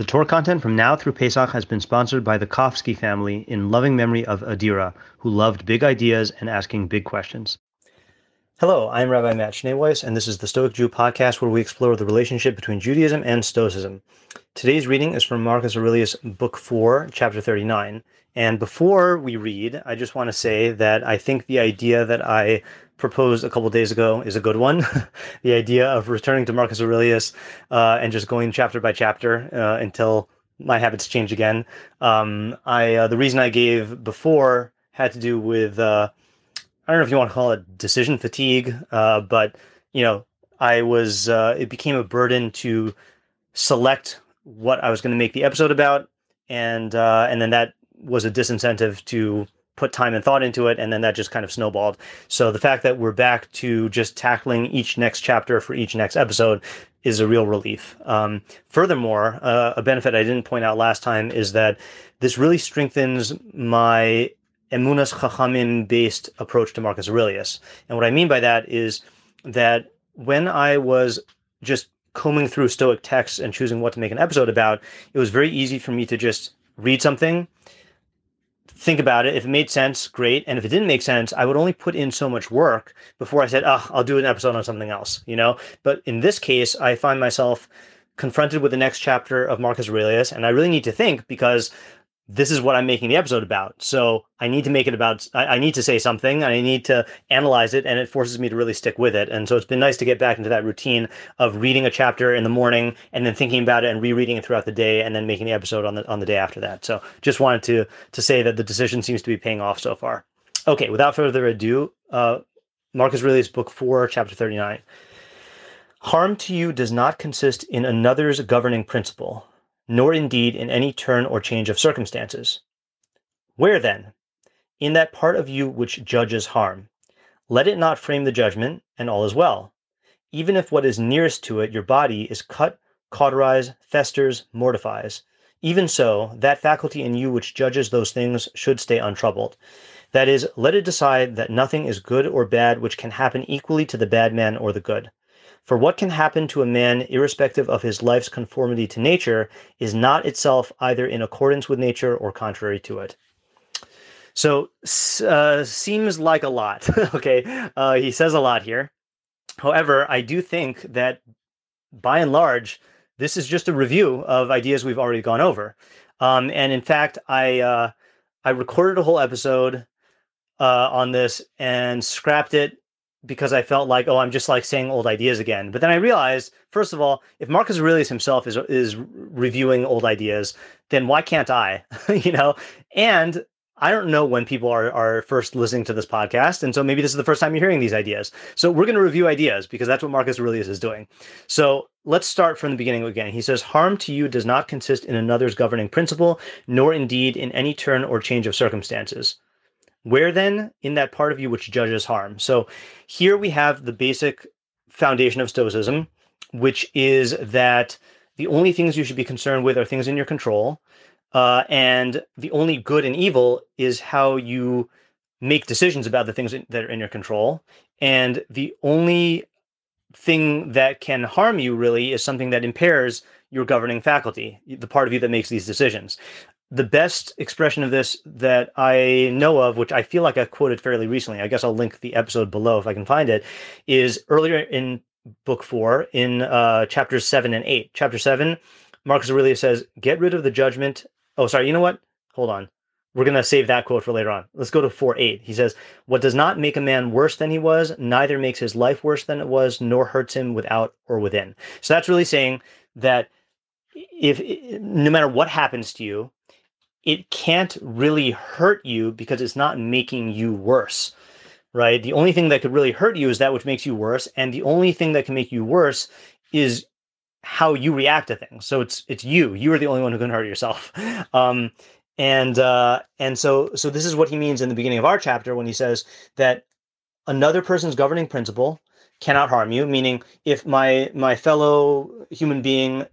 The Torah content from now through Pesach has been sponsored by the Kofsky family in loving memory of Adira, who loved big ideas and asking big questions. Hello, I'm Rabbi Matt Schneeweiss, and this is the Stoic Jew podcast where we explore the relationship between Judaism and Stoicism. Today's reading is from Marcus Aurelius, Book 4, Chapter 39. And before we read, I just want to say that I think the idea that I proposed a couple days ago is a good one. the idea of returning to Marcus Aurelius uh, and just going chapter by chapter uh, until my habits change again. Um, I uh, the reason I gave before had to do with uh, I don't know if you want to call it decision fatigue, uh, but you know I was uh, it became a burden to select what I was going to make the episode about, and and then that was a disincentive to put time and thought into it and then that just kind of snowballed. So the fact that we're back to just tackling each next chapter for each next episode is a real relief. Um, furthermore uh, a benefit i didn't point out last time is that this really strengthens my emunas chachamim based approach to marcus aurelius and what i mean by that is that when i was just combing through stoic texts and choosing what to make an episode about it was very easy for me to just read something think about it. If it made sense, great. And if it didn't make sense, I would only put in so much work before I said, oh, I'll do an episode on something else, you know? But in this case, I find myself confronted with the next chapter of Marcus Aurelius, and I really need to think because this is what I'm making the episode about. So I need to make it about, I, I, need to say something, I need to analyze it, and it forces me to really stick with it. And so it's been nice to get back into that routine of reading a chapter in the morning and then thinking about it and rereading it throughout the day and then making the episode on the on the day after that. So just wanted to to say that the decision seems to be paying off so far. Okay, without further ado, uh, Marcus Aurelius, book four, chapter 39. Harm to you does not consist in another's governing principle nor indeed in any turn or change of circumstances. Where then? In that part of you which judges harm. Let it not frame the judgment, and all is well. Even if what is nearest to it, your body, is cut, cauterized, festers, mortifies, even so, that faculty in you which judges those things should stay untroubled. That is, let it decide that nothing is good or bad which can happen equally to the bad man or the good. For what can happen to a man, irrespective of his life's conformity to nature, is not itself either in accordance with nature or contrary to it. So, uh, seems like a lot. okay, uh, he says a lot here. However, I do think that by and large, this is just a review of ideas we've already gone over. Um, and in fact, I uh, I recorded a whole episode uh, on this and scrapped it because I felt like, oh, I'm just like saying old ideas again. But then I realized, first of all, if Marcus Aurelius himself is is reviewing old ideas, then why can't I? you know, and I don't know when people are are first listening to this podcast, and so maybe this is the first time you're hearing these ideas. So we're going to review ideas because that's what Marcus Aurelius is doing. So let's start from the beginning again. He says, "Harm to you does not consist in another's governing principle, nor indeed in any turn or change of circumstances." Where then? In that part of you which judges harm. So here we have the basic foundation of Stoicism, which is that the only things you should be concerned with are things in your control. Uh, and the only good and evil is how you make decisions about the things that are in your control. And the only thing that can harm you really is something that impairs your governing faculty, the part of you that makes these decisions the best expression of this that I know of, which I feel like I quoted fairly recently, I guess I'll link the episode below if I can find it, is earlier in book four, in uh, chapters seven and eight. Chapter seven, Marcus Aurelius says, Get rid of the judgment. Oh, sorry, you know what? Hold on. We're going to save that quote for later on. Let's go to 4 8. He says, What does not make a man worse than he was, neither makes his life worse than it was, nor hurts him without or within. So that's really saying that if no matter what happens to you, it can't really hurt you because it's not making you worse right? The only thing that could really hurt you is that which makes you worse and the only thing that can make you worse is how you react to things. So it's it's you. You are the only one who can hurt yourself. Um, and uh, and so so this is what he means in the beginning of our chapter when he says that another person's governing principle cannot harm you meaning if my my fellow human being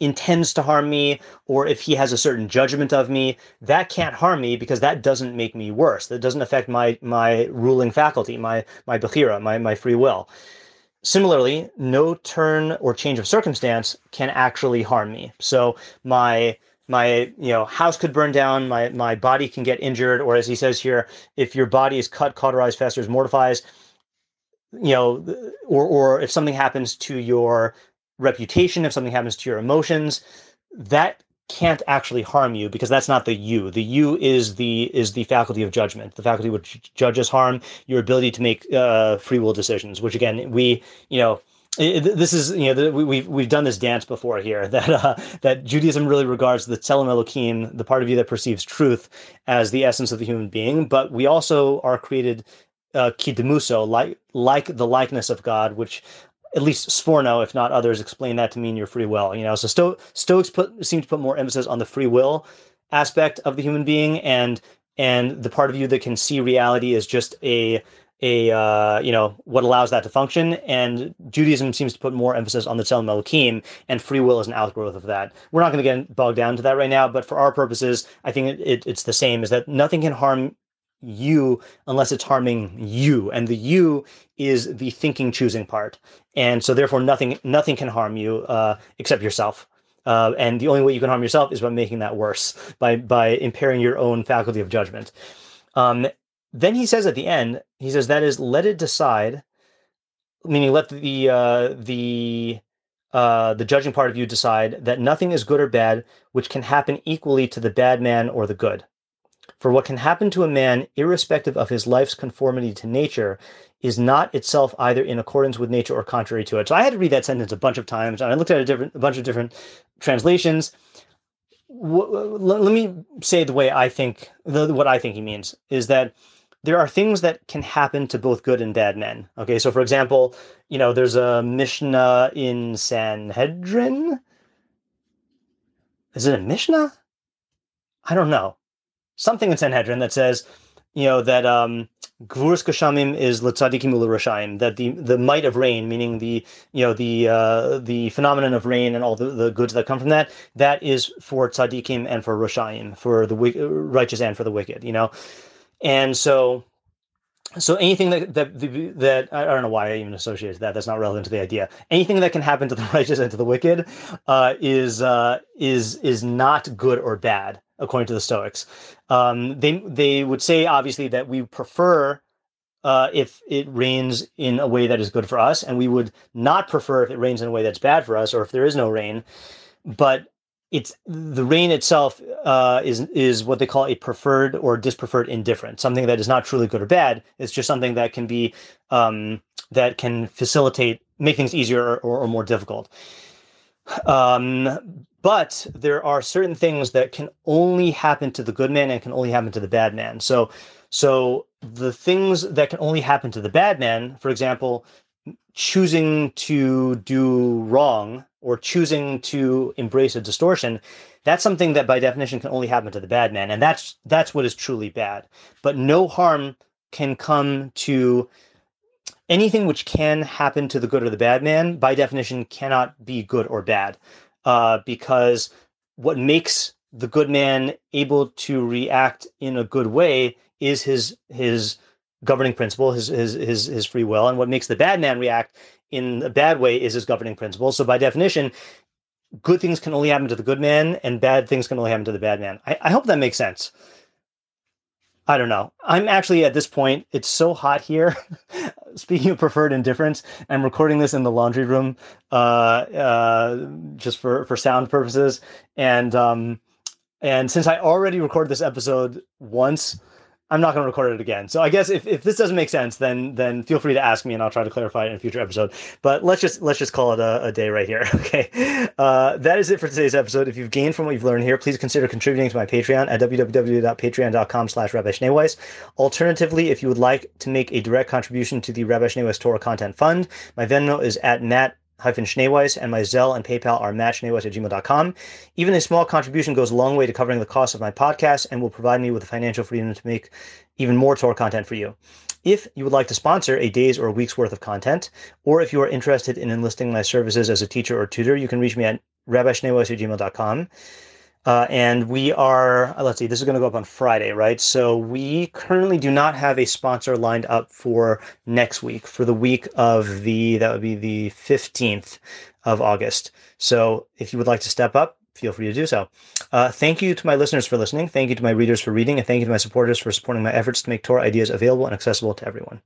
intends to harm me or if he has a certain judgment of me that can't harm me because that doesn't make me worse that doesn't affect my my ruling faculty my my bechira my my free will similarly, no turn or change of circumstance can actually harm me. So my my you know house could burn down my my body can get injured or as he says here if your body is cut cauterized festers mortifies you know or or if something happens to your reputation if something happens to your emotions that can't actually harm you because that's not the you. The you is the is the faculty of judgment. The faculty which judges harm your ability to make uh, free will decisions which again we you know this is you know we've we've done this dance before here that uh, that Judaism really regards the tzelem Elohim, the part of you that perceives truth, as the essence of the human being, but we also are created uh, kidemuso, like like the likeness of God, which at least Sforno, if not others, explain that to mean your free will. You know, so Sto- Stoics put seem to put more emphasis on the free will aspect of the human being, and and the part of you that can see reality is just a a uh, you know what allows that to function. And Judaism seems to put more emphasis on the Tzelem Elohim, and free will is an outgrowth of that. We're not going to get bogged down to that right now, but for our purposes, I think it, it, it's the same: is that nothing can harm you unless it's harming you. And the you is the thinking choosing part. And so therefore nothing nothing can harm you uh, except yourself. Uh, and the only way you can harm yourself is by making that worse by by impairing your own faculty of judgment. Um, then he says at the end he says that is let it decide meaning let the uh, the uh, the judging part of you decide that nothing is good or bad which can happen equally to the bad man or the good for what can happen to a man, irrespective of his life's conformity to nature, is not itself either in accordance with nature or contrary to it. So I had to read that sentence a bunch of times, and I looked at a different, a bunch of different translations. let me say the way I think, the, what I think he means is that there are things that can happen to both good and bad men. Okay, so for example, you know, there's a Mishnah in Sanhedrin. Is it a Mishnah? I don't know something in Sanhedrin that says, you know, that um, Gvurus Geshamim is Litzadikim Rashaim, that the, the might of rain, meaning the, you know, the uh, the phenomenon of rain and all the, the goods that come from that, that is for Tzadikim and for Rashaim, for the righteous and for the wicked, you know? And so so anything that that that I don't know why I even associated that. That's not relevant to the idea. Anything that can happen to the righteous and to the wicked uh, is uh, is is not good or bad according to the Stoics. Um, they they would say obviously that we prefer uh, if it rains in a way that is good for us, and we would not prefer if it rains in a way that's bad for us, or if there is no rain. But it's the rain itself uh, is is what they call a preferred or dispreferred indifferent, something that is not truly good or bad. It's just something that can be um, that can facilitate, make things easier or, or, or more difficult. Um, but there are certain things that can only happen to the good man and can only happen to the bad man. So, so the things that can only happen to the bad man, for example, choosing to do wrong or choosing to embrace a distortion that's something that by definition can only happen to the bad man and that's that's what is truly bad but no harm can come to anything which can happen to the good or the bad man by definition cannot be good or bad uh, because what makes the good man able to react in a good way is his his governing principle, his his his his free will, and what makes the bad man react in a bad way is his governing principle. So by definition, good things can only happen to the good man, and bad things can only happen to the bad man. I, I hope that makes sense. I don't know. I'm actually at this point, it's so hot here. Speaking of preferred indifferents, I'm recording this in the laundry room uh, uh, just for, for sound purposes. And um, and since I already recorded this episode once, I'm not going to record it again. So I guess if, if this doesn't make sense, then then feel free to ask me, and I'll try to clarify it in a future episode. But let's just let's just call it a, a day right here. Okay, uh, that is it for today's episode. If you've gained from what you've learned here, please consider contributing to my Patreon at www.patreon.com/rabbi Alternatively, if you would like to make a direct contribution to the Rabbi Schneeweiss Torah Content Fund, my Venmo is at Matt hyphen Schneeweiss, and my Zelle and PayPal are mattschneeweiss at gmail.com. Even a small contribution goes a long way to covering the cost of my podcast and will provide me with the financial freedom to make even more Torah content for you. If you would like to sponsor a day's or a week's worth of content, or if you are interested in enlisting my services as a teacher or tutor, you can reach me at rabbischneeweiss at gmail.com. Uh, and we are, uh, let's see, this is going to go up on Friday, right? So we currently do not have a sponsor lined up for next week, for the week of the, that would be the 15th of August. So if you would like to step up, feel free to do so. Uh, thank you to my listeners for listening. Thank you to my readers for reading. And thank you to my supporters for supporting my efforts to make Torah ideas available and accessible to everyone.